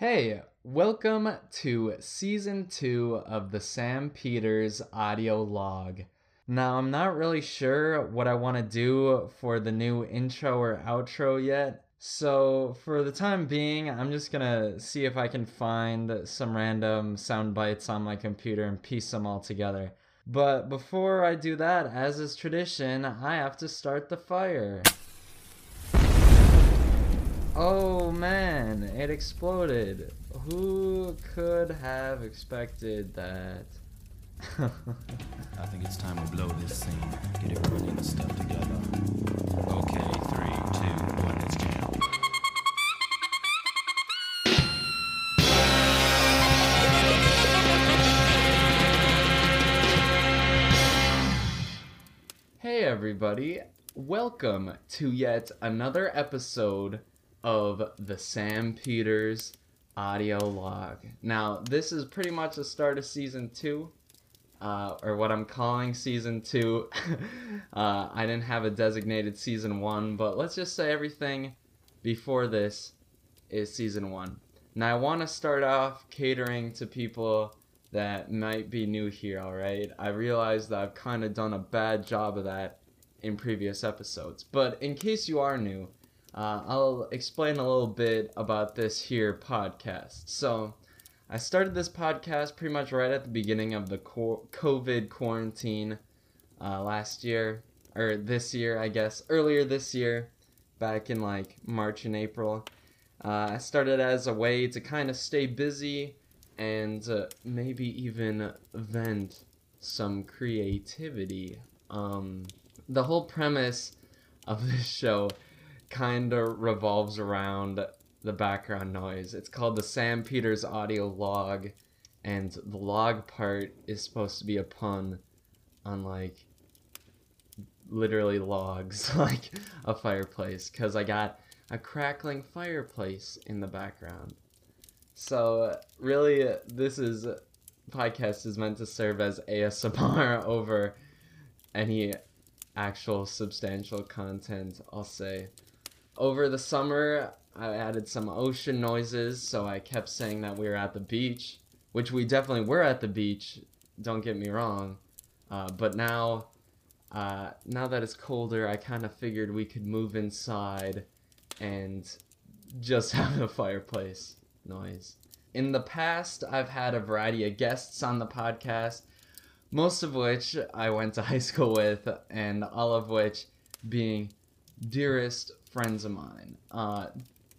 Hey, welcome to season two of the Sam Peters audio log. Now, I'm not really sure what I want to do for the new intro or outro yet, so for the time being, I'm just gonna see if I can find some random sound bites on my computer and piece them all together. But before I do that, as is tradition, I have to start the fire. Oh man, it exploded. Who could have expected that? I think it's time to blow this scene. Get everybody in the stuff together. Okay, three, two, one, let's jam. Hey everybody, welcome to yet another episode of the Sam Peters audio log. Now, this is pretty much the start of season two, uh, or what I'm calling season two. uh, I didn't have a designated season one, but let's just say everything before this is season one. Now, I want to start off catering to people that might be new here, alright? I realize that I've kind of done a bad job of that in previous episodes. But in case you are new, uh, I'll explain a little bit about this here podcast. So, I started this podcast pretty much right at the beginning of the COVID quarantine uh, last year, or this year, I guess, earlier this year, back in like March and April. Uh, I started as a way to kind of stay busy and uh, maybe even vent some creativity. Um, the whole premise of this show kind of revolves around the background noise. It's called the Sam Peters audio log, and the log part is supposed to be a pun on like literally logs, like a fireplace, because I got a crackling fireplace in the background. So really, this is podcast is meant to serve as ASMR over any actual substantial content. I'll say. Over the summer, I added some ocean noises, so I kept saying that we were at the beach, which we definitely were at the beach. Don't get me wrong, uh, but now, uh, now that it's colder, I kind of figured we could move inside and just have a fireplace noise. In the past, I've had a variety of guests on the podcast, most of which I went to high school with, and all of which being dearest friends of mine. Uh,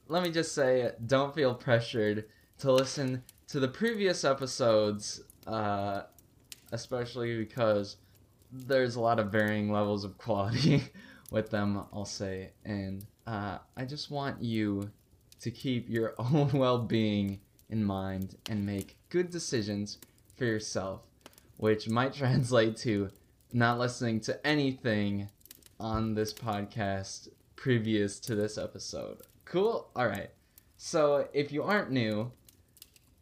let me just say, don't feel pressured to listen to the previous episodes, uh, especially because there's a lot of varying levels of quality with them, I'll say. And uh, I just want you to keep your own well being in mind and make good decisions for yourself, which might translate to not listening to anything on this podcast previous to this episode. Cool? All right. So, if you aren't new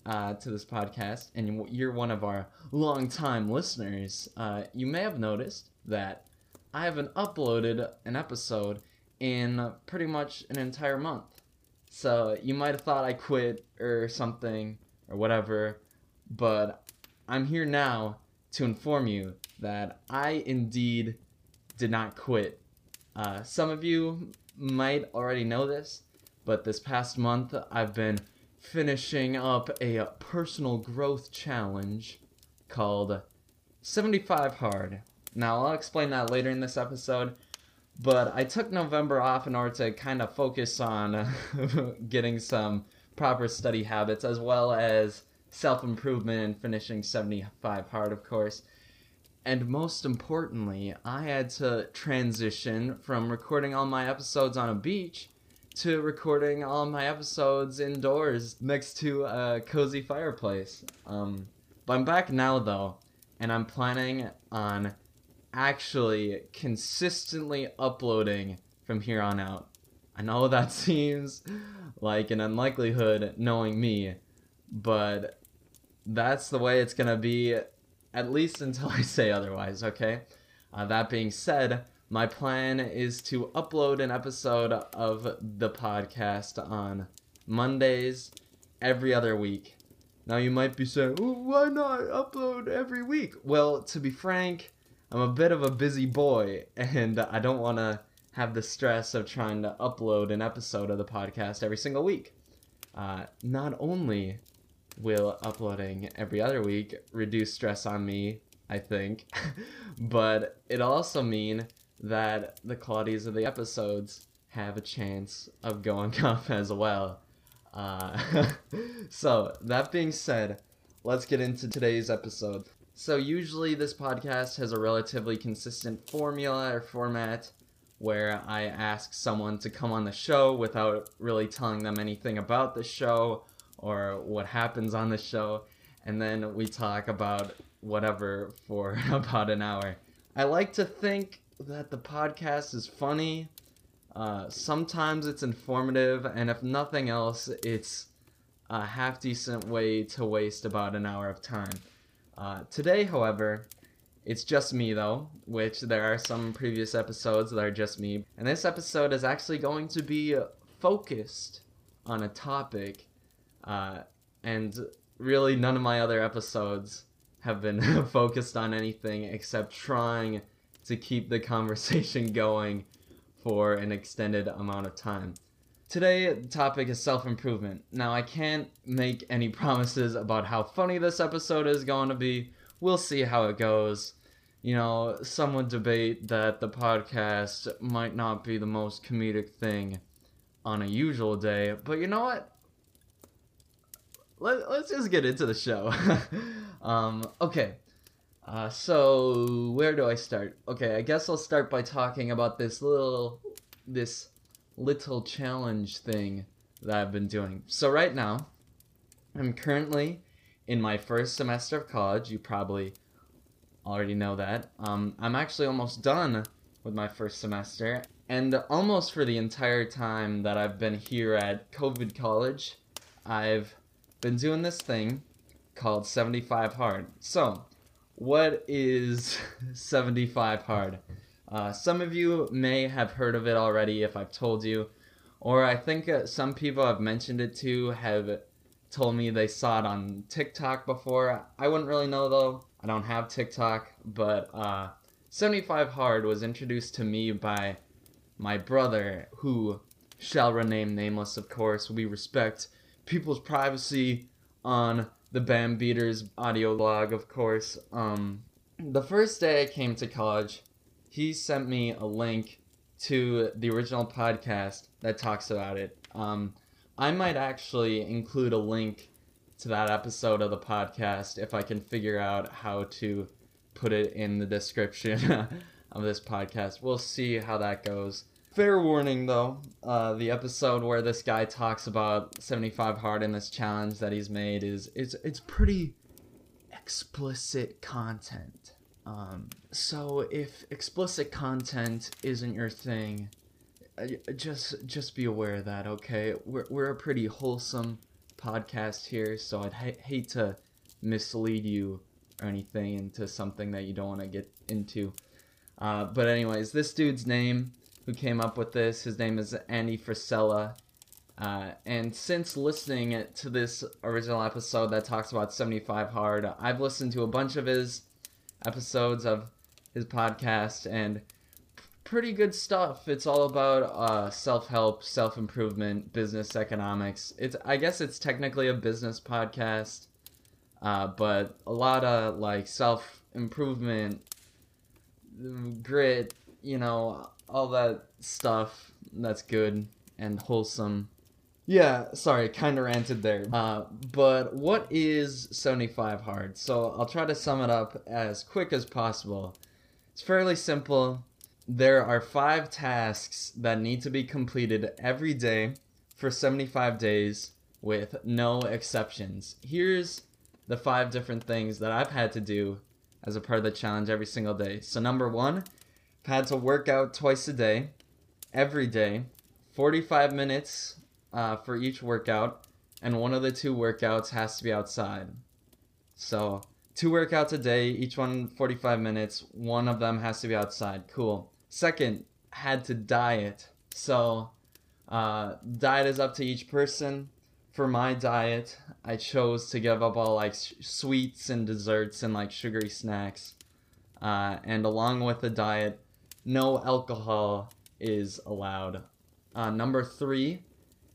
uh, to this podcast and you're one of our long-time listeners, uh, you may have noticed that I haven't uploaded an episode in pretty much an entire month. So you might have thought I quit or something or whatever, but I'm here now to inform you that I indeed did not quit. Uh, some of you might already know this, but this past month I've been finishing up a personal growth challenge called 75 Hard. Now, I'll explain that later in this episode, but I took November off in order to kind of focus on getting some proper study habits as well as self improvement and finishing 75 hard, of course. And most importantly, I had to transition from recording all my episodes on a beach to recording all my episodes indoors next to a cozy fireplace. Um, but I'm back now though, and I'm planning on actually consistently uploading from here on out. I know that seems like an unlikelihood knowing me, but that's the way it's gonna be at least until I say otherwise, okay? Uh, that being said, my plan is to upload an episode of the podcast on Mondays every other week. Now you might be saying, "Oh, why not upload every week? Well, to be frank, I'm a bit of a busy boy and I don't want to have the stress of trying to upload an episode of the podcast every single week. Uh, not only will uploading every other week reduce stress on me, I think, but it also mean that the qualities of the episodes have a chance of going up as well. Uh, so, that being said, let's get into today's episode. So, usually this podcast has a relatively consistent formula or format where I ask someone to come on the show without really telling them anything about the show or what happens on the show, and then we talk about whatever for about an hour. I like to think that the podcast is funny uh, sometimes it's informative, and if nothing else, it's a half decent way to waste about an hour of time. Uh, today, however, it's just me though, which there are some previous episodes that are just me. And this episode is actually going to be focused on a topic, uh, and really none of my other episodes have been focused on anything except trying to keep the conversation going for an extended amount of time. Today, the topic is self improvement. Now, I can't make any promises about how funny this episode is going to be. We'll see how it goes. You know, some would debate that the podcast might not be the most comedic thing on a usual day, but you know what? Let, let's just get into the show. um, okay, uh, so where do I start? Okay, I guess I'll start by talking about this little, this little challenge thing that I've been doing. So right now, I'm currently in my first semester of college. You probably already know that. Um, I'm actually almost done with my first semester, and almost for the entire time that I've been here at COVID College, I've been doing this thing called 75 Hard. So, what is 75 hard? Uh, some of you may have heard of it already if I've told you, or I think uh, some people I've mentioned it to have told me they saw it on TikTok before. I wouldn't really know though. I don't have TikTok, but uh, 75 Hard was introduced to me by my brother, who shall remain nameless, of course. We respect people's privacy on the Bam Beaters audio log, of course. Um, the first day I came to college, he sent me a link to the original podcast that talks about it. Um, I might actually include a link to that episode of the podcast if I can figure out how to put it in the description of this podcast. We'll see how that goes. Fair warning though, uh, the episode where this guy talks about 75 hard in this challenge that he's made is it's it's pretty explicit content. Um, so if explicit content isn't your thing, uh, just just be aware of that. Okay, we're we're a pretty wholesome podcast here, so I'd ha- hate to mislead you or anything into something that you don't want to get into. Uh, but anyways, this dude's name who came up with this. His name is Andy Frisella. Uh, and since listening to this original episode that talks about 75 Hard, I've listened to a bunch of his episodes of his podcast and pretty good stuff. It's all about uh, self-help, self-improvement, business economics. It's I guess it's technically a business podcast, uh, but a lot of like self-improvement, grit, you know, all that stuff that's good and wholesome. Yeah, sorry, kind of ranted there. Uh, but what is 75 hard? So I'll try to sum it up as quick as possible. It's fairly simple. There are five tasks that need to be completed every day for 75 days with no exceptions. Here's the five different things that I've had to do as a part of the challenge every single day. So, number one, had to work out twice a day, every day, 45 minutes uh, for each workout, and one of the two workouts has to be outside. So, two workouts a day, each one 45 minutes, one of them has to be outside. Cool. Second, had to diet. So, uh, diet is up to each person. for my diet, I chose to give up all like s- sweets and desserts and like sugary snacks. Uh, and along with the diet, no alcohol is allowed. Uh, number three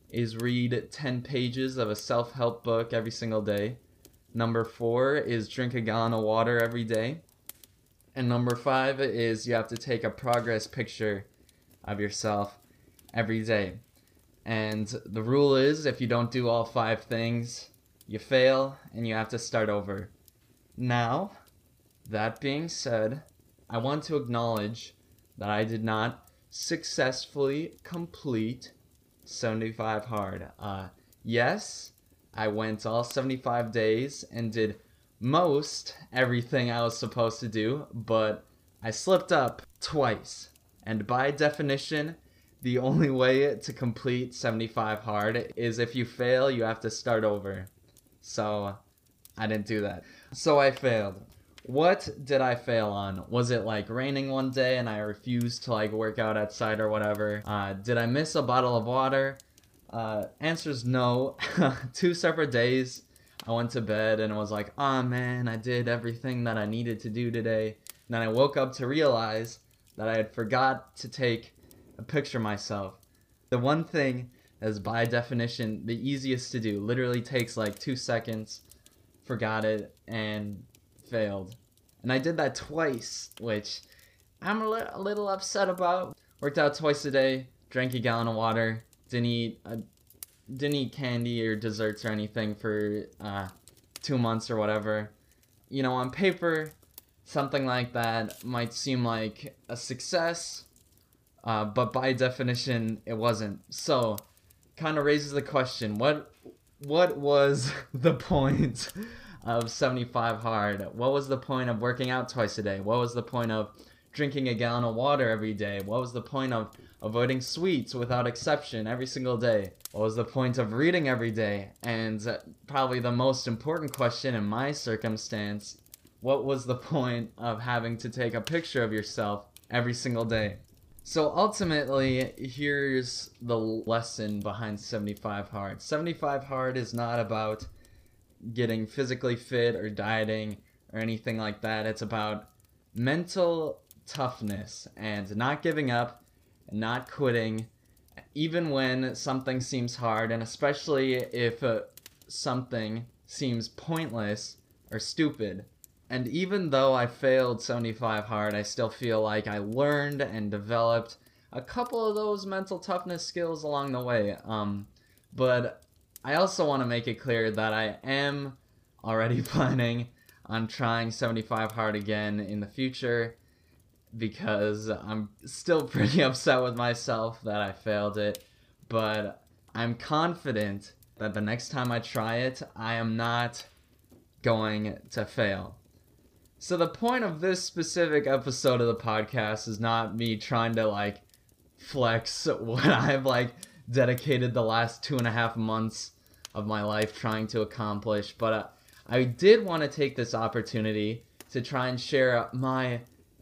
is read 10 pages of a self help book every single day. Number four is drink a gallon of water every day. And number five is you have to take a progress picture of yourself every day. And the rule is if you don't do all five things, you fail and you have to start over. Now, that being said, I want to acknowledge that I did not successfully complete 75 hard. Uh, yes, I went all 75 days and did most everything I was supposed to do, but I slipped up twice. And by definition, the only way to complete 75 hard is if you fail, you have to start over. So I didn't do that. So I failed. What did I fail on? Was it like raining one day and I refused to like work out outside or whatever? Uh, did I miss a bottle of water? Uh, answer's no. Two separate days. I went to bed and was like, oh man, I did everything that I needed to do today. And then I woke up to realize that I had forgot to take a picture myself. The one thing that is by definition the easiest to do, literally takes like two seconds, forgot it, and failed. And I did that twice, which I'm a, li- a little upset about. Worked out twice a day, drank a gallon of water, didn't eat didn't eat candy or desserts or anything for uh, two months or whatever. You know, on paper, something like that might seem like a success, uh, but by definition, it wasn't. So, kind of raises the question: what what was the point of 75 hard? What was the point of working out twice a day? What was the point of drinking a gallon of water every day? What was the point of avoiding sweets without exception every single day? What was the point of reading every day? And probably the most important question in my circumstance what was the point of having to take a picture of yourself every single day? So ultimately, here's the lesson behind 75 Hard. 75 Hard is not about getting physically fit or dieting or anything like that. It's about mental toughness and not giving up, not quitting, even when something seems hard, and especially if uh, something seems pointless or stupid. And even though I failed 75 hard, I still feel like I learned and developed a couple of those mental toughness skills along the way. Um, but I also want to make it clear that I am already planning on trying 75 hard again in the future because I'm still pretty upset with myself that I failed it. But I'm confident that the next time I try it, I am not going to fail. So the point of this specific episode of the podcast is not me trying to like flex what I've like dedicated the last two and a half months of my life trying to accomplish, but uh, I did want to take this opportunity to try and share my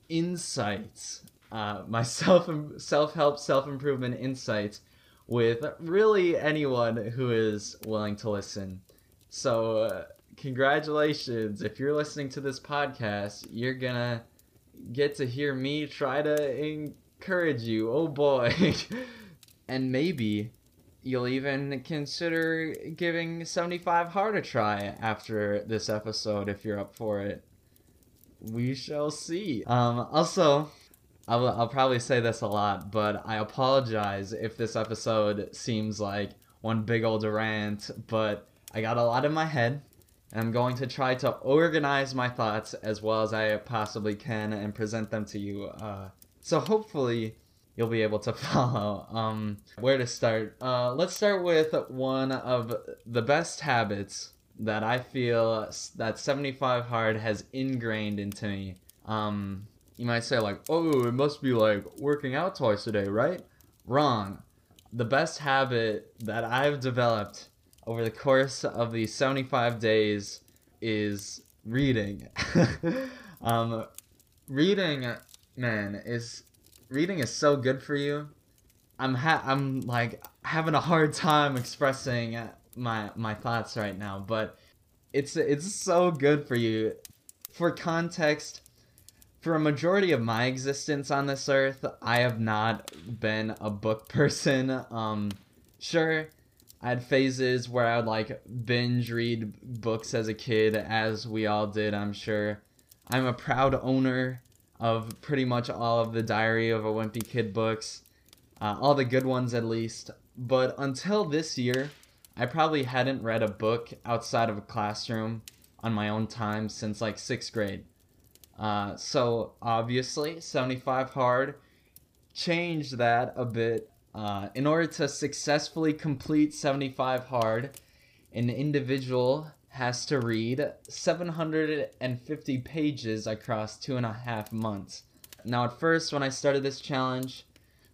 insights, uh, my self self help self improvement insights with really anyone who is willing to listen. So. Uh, congratulations. If you're listening to this podcast, you're gonna get to hear me try to encourage you. Oh boy. and maybe you'll even consider giving 75 hard a try after this episode if you're up for it. We shall see. Um, also, I'll, I'll probably say this a lot, but I apologize if this episode seems like one big old rant, but I got a lot in my head and I'm going to try to organize my thoughts as well as I possibly can and present them to you. Uh, so hopefully you'll be able to follow. Um, where to start? Uh, let's start with one of the best habits that I feel that 75 Hard has ingrained into me. Um, you might say like, oh, it must be like working out twice a day, right? Wrong. The best habit that I've developed over the course of these 75 days is reading. um, reading, man, is reading is so good for you. I'm ha- I'm like having a hard time expressing my my thoughts right now, but it's it's so good for you. For context, for a majority of my existence on this earth, I have not been a book person. Um, sure, I had phases where I would like binge read books as a kid, as we all did, I'm sure. I'm a proud owner of pretty much all of the Diary of a Wimpy Kid books, uh, all the good ones at least. But until this year, I probably hadn't read a book outside of a classroom on my own time since like sixth grade. Uh, so obviously, 75 hard changed that a bit. Uh, in order to successfully complete 75 hard, an individual has to read 750 pages across two and a half months. Now, at first, when I started this challenge,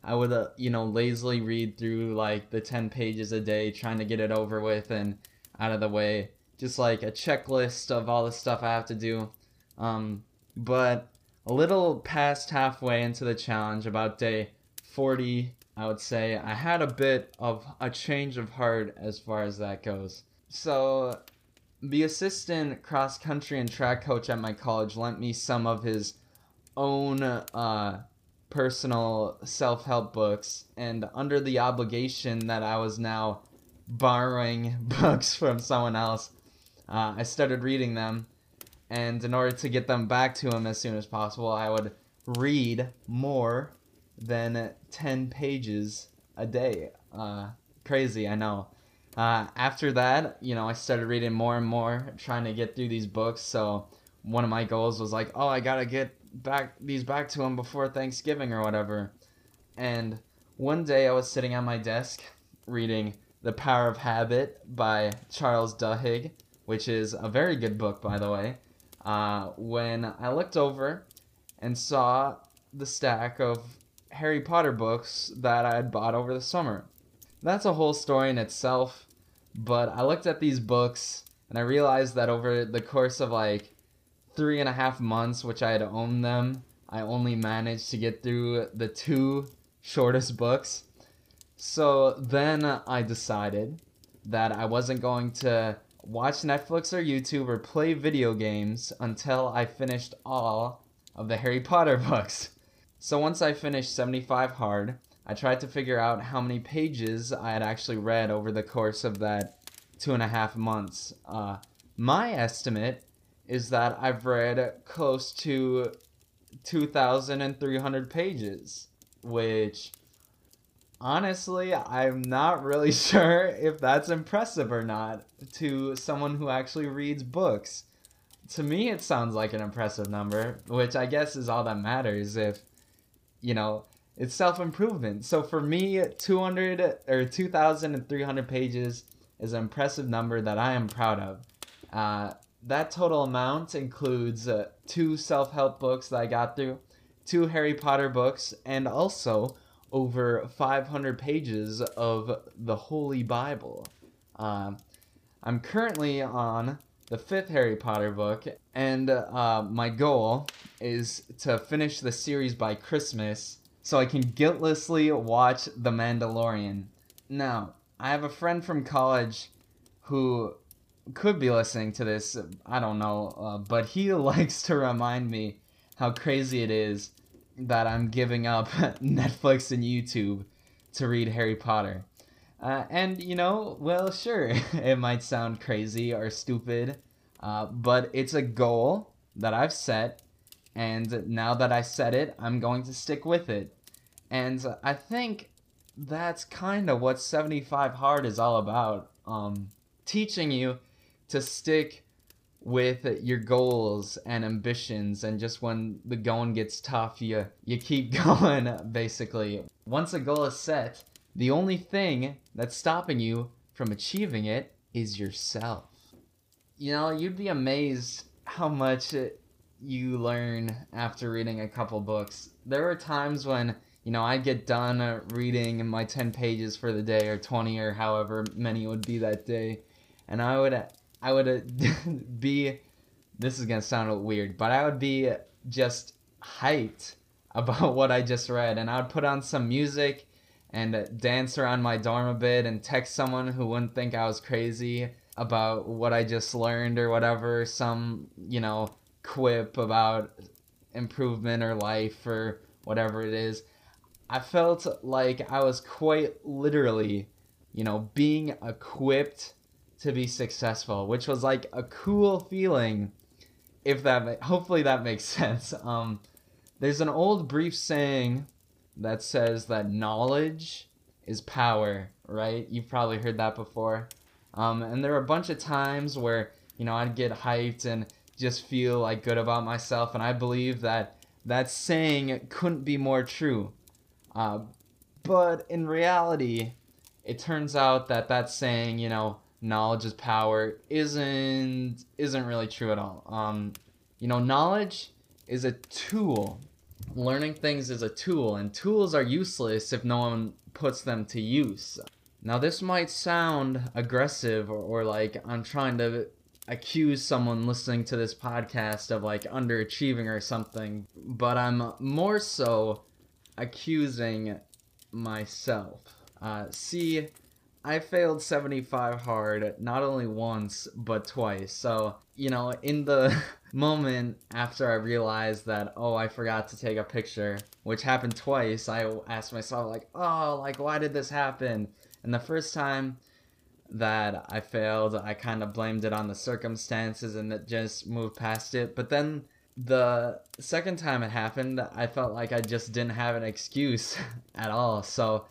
I would, uh, you know, lazily read through like the 10 pages a day, trying to get it over with and out of the way. Just like a checklist of all the stuff I have to do. Um, but a little past halfway into the challenge, about day 40, I would say, I had a bit of a change of heart as far as that goes. So, the assistant cross country and track coach at my college lent me some of his own uh, personal self help books, and under the obligation that I was now borrowing books from someone else, uh, I started reading them and in order to get them back to him as soon as possible, I would read more than 10 pages a day. Uh, crazy, I know. Uh, after that, you know, I started reading more and more, trying to get through these books. So one of my goals was like, oh, I gotta get back these back to him before Thanksgiving or whatever. And one day I was sitting at my desk reading The Power of Habit by Charles Duhigg, which is a very good book, by the way uh, when I looked over and saw the stack of Harry Potter books that I had bought over the summer. That's a whole story in itself, but I looked at these books and I realized that over the course of like three and a half months, which I had owned them, I only managed to get through the two shortest books. So then I decided that I wasn't going to watch Netflix or YouTube or play video games until I finished all of the Harry Potter books. So once I finished 75 hard, I tried to figure out how many pages I had actually read over the course of that two and a half months. Uh, my estimate is that I've read close to 2,300 pages, which honestly, I'm not really sure if that's impressive or not to someone who actually reads books. To me, it sounds like an impressive number, which I guess is all that matters if, you know, it's self improvement. So for me, 200 or 2,300 pages is an impressive number that I am proud of. Uh, that total amount includes uh, two self help books that I got through, two Harry Potter books, and also over 500 pages of the Holy Bible. Uh, I'm currently on the fifth Harry Potter book, and uh, my goal is to finish the series by Christmas so I can guiltlessly watch The Mandalorian. Now, I have a friend from college who could be listening to this, I don't know, uh, but he likes to remind me how crazy it is that I'm giving up Netflix and YouTube to read Harry Potter. Uh, and, you know, well, sure, it might sound crazy or stupid, uh, but it's a goal that I've set, and now that I set it, I'm going to stick with it. And I think that's kind of what 75 Hard is all about um, teaching you to stick with your goals and ambitions and just when the going gets tough you you keep going basically. Once a goal is set the only thing that's stopping you from achieving it is yourself. You know you'd be amazed how much you learn after reading a couple books. There are times when you know I'd get done uh, reading my 10 pages for the day or 20 or however many would be that day and i would I would uh, be. This is gonna sound weird, but I would be just hyped about what I just read, and I would put on some music, and uh, dance around my dorm a bit and text someone who wouldn't think I was crazy about what I just learned or whatever, some, you know, quip about improvement or life or whatever it is. I felt like I was quite literally, you know, being equipped to be successful, which was like a cool feeling. If that, hopefully that makes sense. Um, there's an old brief saying that says that knowledge is power, right? You've probably heard that before. Um, and there were a bunch of times where, you know, I'd get hyped and just feel like good about myself. And I believe that that saying couldn't be more true. Uh, but in reality, it turns out that that saying, you know, knowledge is power, isn't isn't really true at all. Um, you know, knowledge is a tool. Learning things is a tool, and tools are useless if no one puts them to use. Now, this might sound aggressive or, or like I'm trying to accuse someone listening to this podcast of like underachieving or something, but I'm more so accusing myself. Uh, see, I failed 75 hard not only once, but twice. So, you know, in the moment after I realized that, oh, I forgot to take a picture, which happened twice, I asked myself, like, oh, like, why did this happen? And the first time that I failed, I kind of blamed it on the circumstances and it just moved past it. But then the second time it happened, I felt like I just didn't have an excuse at all. So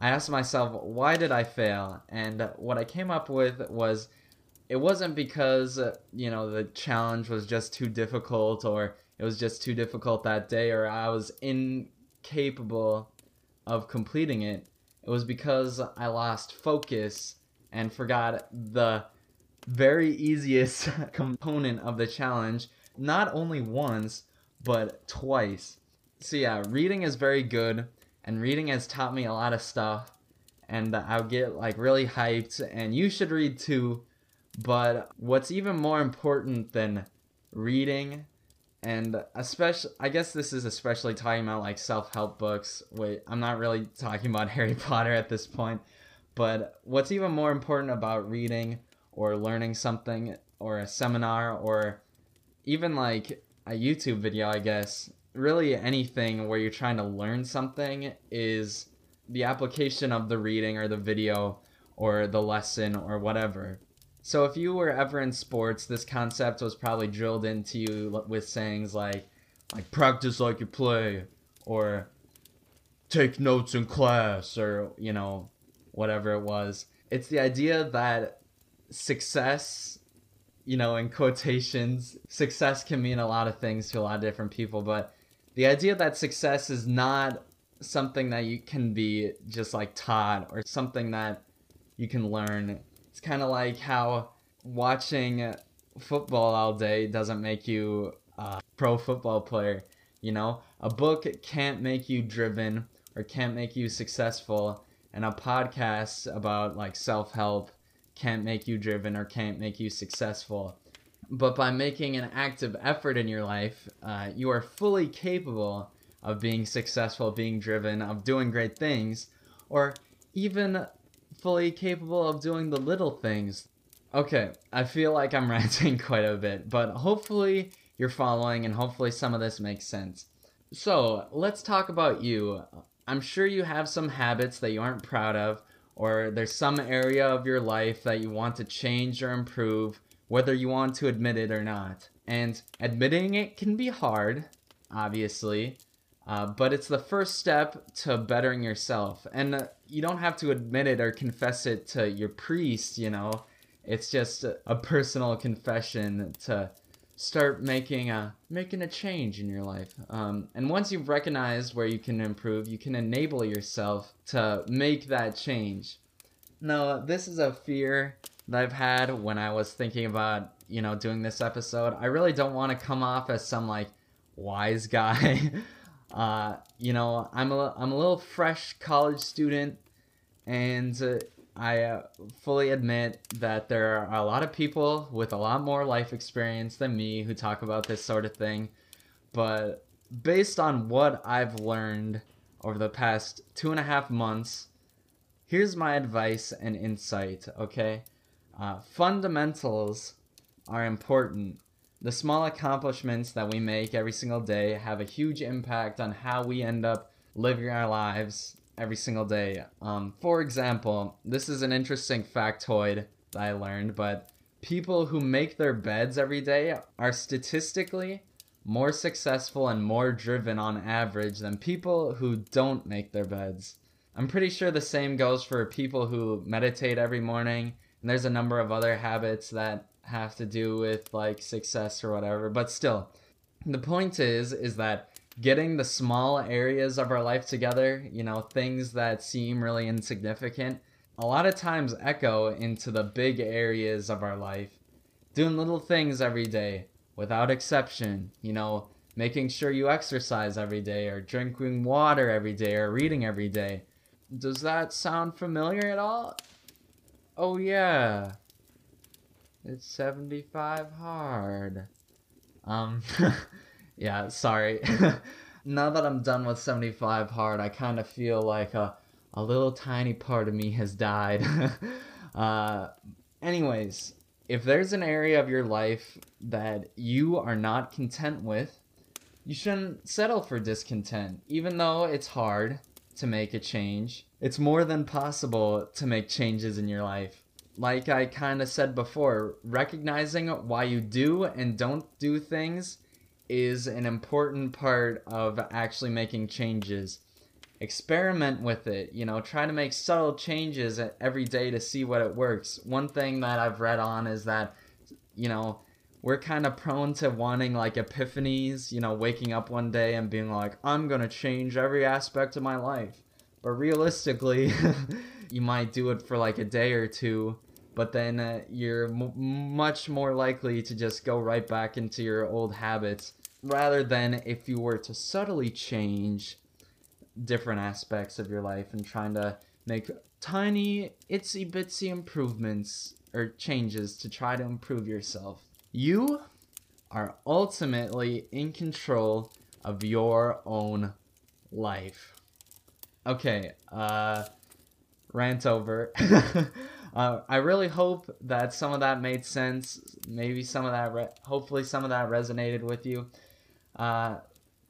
I asked myself, why did I fail? And what I came up with was it wasn't because, you know, the challenge was just too difficult or it was just too difficult that day or I was incapable of completing it. It was because I lost focus and forgot the very easiest component of the challenge, not only once, but twice. So, yeah, reading is very good, and reading has taught me a lot of stuff, and I'll get like really hyped, and you should read too. But what's even more important than reading, and especially, I guess this is especially talking about like self help books. Wait, I'm not really talking about Harry Potter at this point but what's even more important about reading or learning something or a seminar or even like a YouTube video, I guess, really anything where you're trying to learn something is the application of the reading or the video or the lesson or whatever. So if you were ever in sports, this concept was probably drilled into you with sayings like like practice like you play or take notes in class or you know whatever it was. It's the idea that success, you know, in quotations, success can mean a lot of things to a lot of different people, but the idea that success is not something that you can be just like taught or something that you can learn. It's kind of like how watching football all day doesn't make you a pro football player. You know, a book can't make you driven or can't make you successful and a podcast about like self help can't make you driven or can't make you successful. But by making an active effort in your life, uh, you are fully capable of being successful, being driven, of doing great things, or even fully capable of doing the little things. Okay, I feel like I'm ranting quite a bit, but hopefully you're following and hopefully some of this makes sense. So, let's talk about you. I'm sure you have some habits that you aren't proud of, or there's some area of your life that you want to change or improve, whether you want to admit it or not. And admitting it can be hard, obviously, uh, but it's the first step to bettering yourself. And uh, you don't have to admit it or confess it to your priest, you know. It's just a, a personal confession to start making a making a change in your life. Um, and once you've recognized where you can improve, you can enable yourself to make that change. Now, this is a fear that I've had when I was thinking about you know doing this episode. I really don't want to come off as some like wise guy. uh, you know, I'm a I'm a little fresh college student, and uh, I uh, fully admit that there are a lot of people with a lot more life experience than me who talk about this sort of thing. But based on what I've learned over the past two and a half months. Here's my advice and insight, okay? Uh, fundamentals are important. The small accomplishments that we make every single day have a huge impact on how we end up living our lives every single day. Um, for example, this is an interesting factoid that I learned, but people who make their beds every day are statistically more successful and more driven on average than people who don't make their beds. I'm pretty sure the same goes for people who meditate every morning, and there's a number of other habits that have to do with like success or whatever, but still, the point is is that getting the small areas of our life together, you know, things that seem really insignificant, a lot of times echo into the big areas of our life. Doing little things every day, without exception, you know, making sure you exercise every day, or drinking water every day, or reading every day. Does that sound familiar at all? Oh, yeah. It's 75 hard. Um, yeah, sorry. now that I'm done with 75 hard, I kind of feel like a, a little tiny part of me has died. uh, anyways, if there's an area of your life that you are not content with, you shouldn't settle for discontent, even though it's hard to make a change. It's more than possible to make changes in your life. Like I kind of said before, recognizing why you do and don't do things is an important part of actually making changes. Experiment with it, you know, try to make subtle changes every day to see what it works. One thing that I've read on is that, you know, we're kind of prone to wanting like epiphanies, you know, waking up one day and being like, I'm going to change every aspect of my life. But realistically, you might do it for like a day or two, but then uh, you're much more likely to just go right back into your old habits rather than if you were to subtly change different aspects of your life and trying to make tiny itsy bitsy improvements or changes to try to improve yourself. You are ultimately in control of your own life. Okay, uh, rant over. uh, I really hope that some of that made sense. Maybe some of that, hopefully, some of that resonated with you. Uh,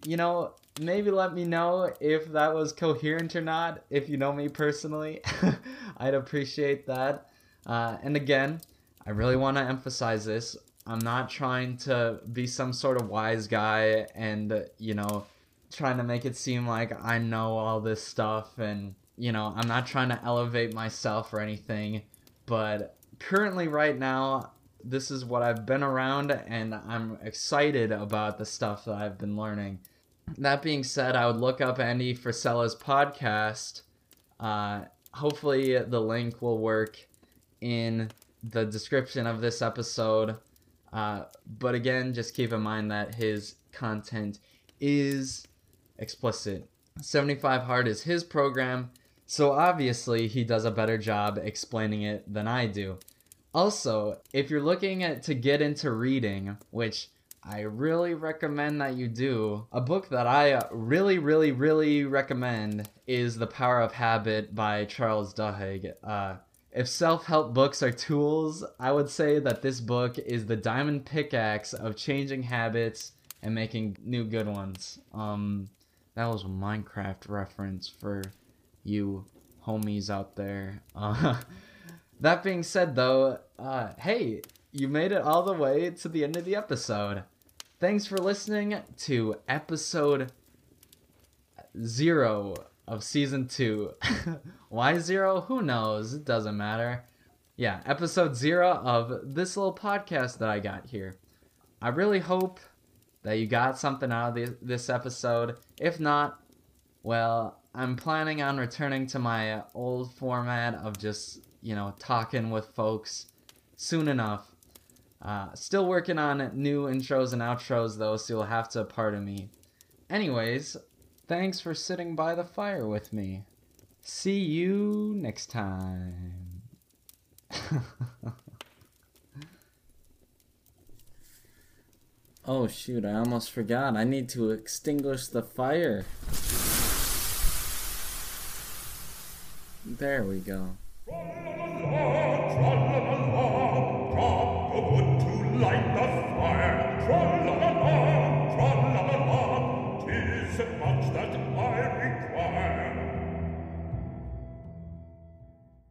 you know, maybe let me know if that was coherent or not. If you know me personally, I'd appreciate that. Uh, and again, I really want to emphasize this. I'm not trying to be some sort of wise guy and, you know, trying to make it seem like I know all this stuff and you know, I'm not trying to elevate myself or anything, but currently right now this is what I've been around and I'm excited about the stuff that I've been learning. That being said, I would look up Andy Frisella's podcast. Uh, hopefully the link will work in the description of this episode. Uh, but again, just keep in mind that his content is explicit. 75 Hard is his program, so obviously he does a better job explaining it than I do. Also, if you're looking at to get into reading, which I really recommend that you do, a book that I really, really, really recommend is The Power of Habit by Charles Duhigg. Uh, if self help books are tools, I would say that this book is the diamond pickaxe of changing habits and making new good ones. Um, that was a Minecraft reference for you homies out there. Uh, that being said, though, uh, hey, you made it all the way to the end of the episode. Thanks for listening to episode zero of season two. Why zero? Who knows? It doesn't matter. Yeah, episode zero of this little podcast that I got here. I really hope that you got something out of this episode. If not, well, I'm planning on returning to my old format of just, you know, talking with folks soon enough. Uh, still working on new intros and outros though, so you'll have to pardon me. Anyways, thanks for sitting by the fire with me. See you next time. oh shoot, I almost forgot. I need to extinguish the fire. There we go.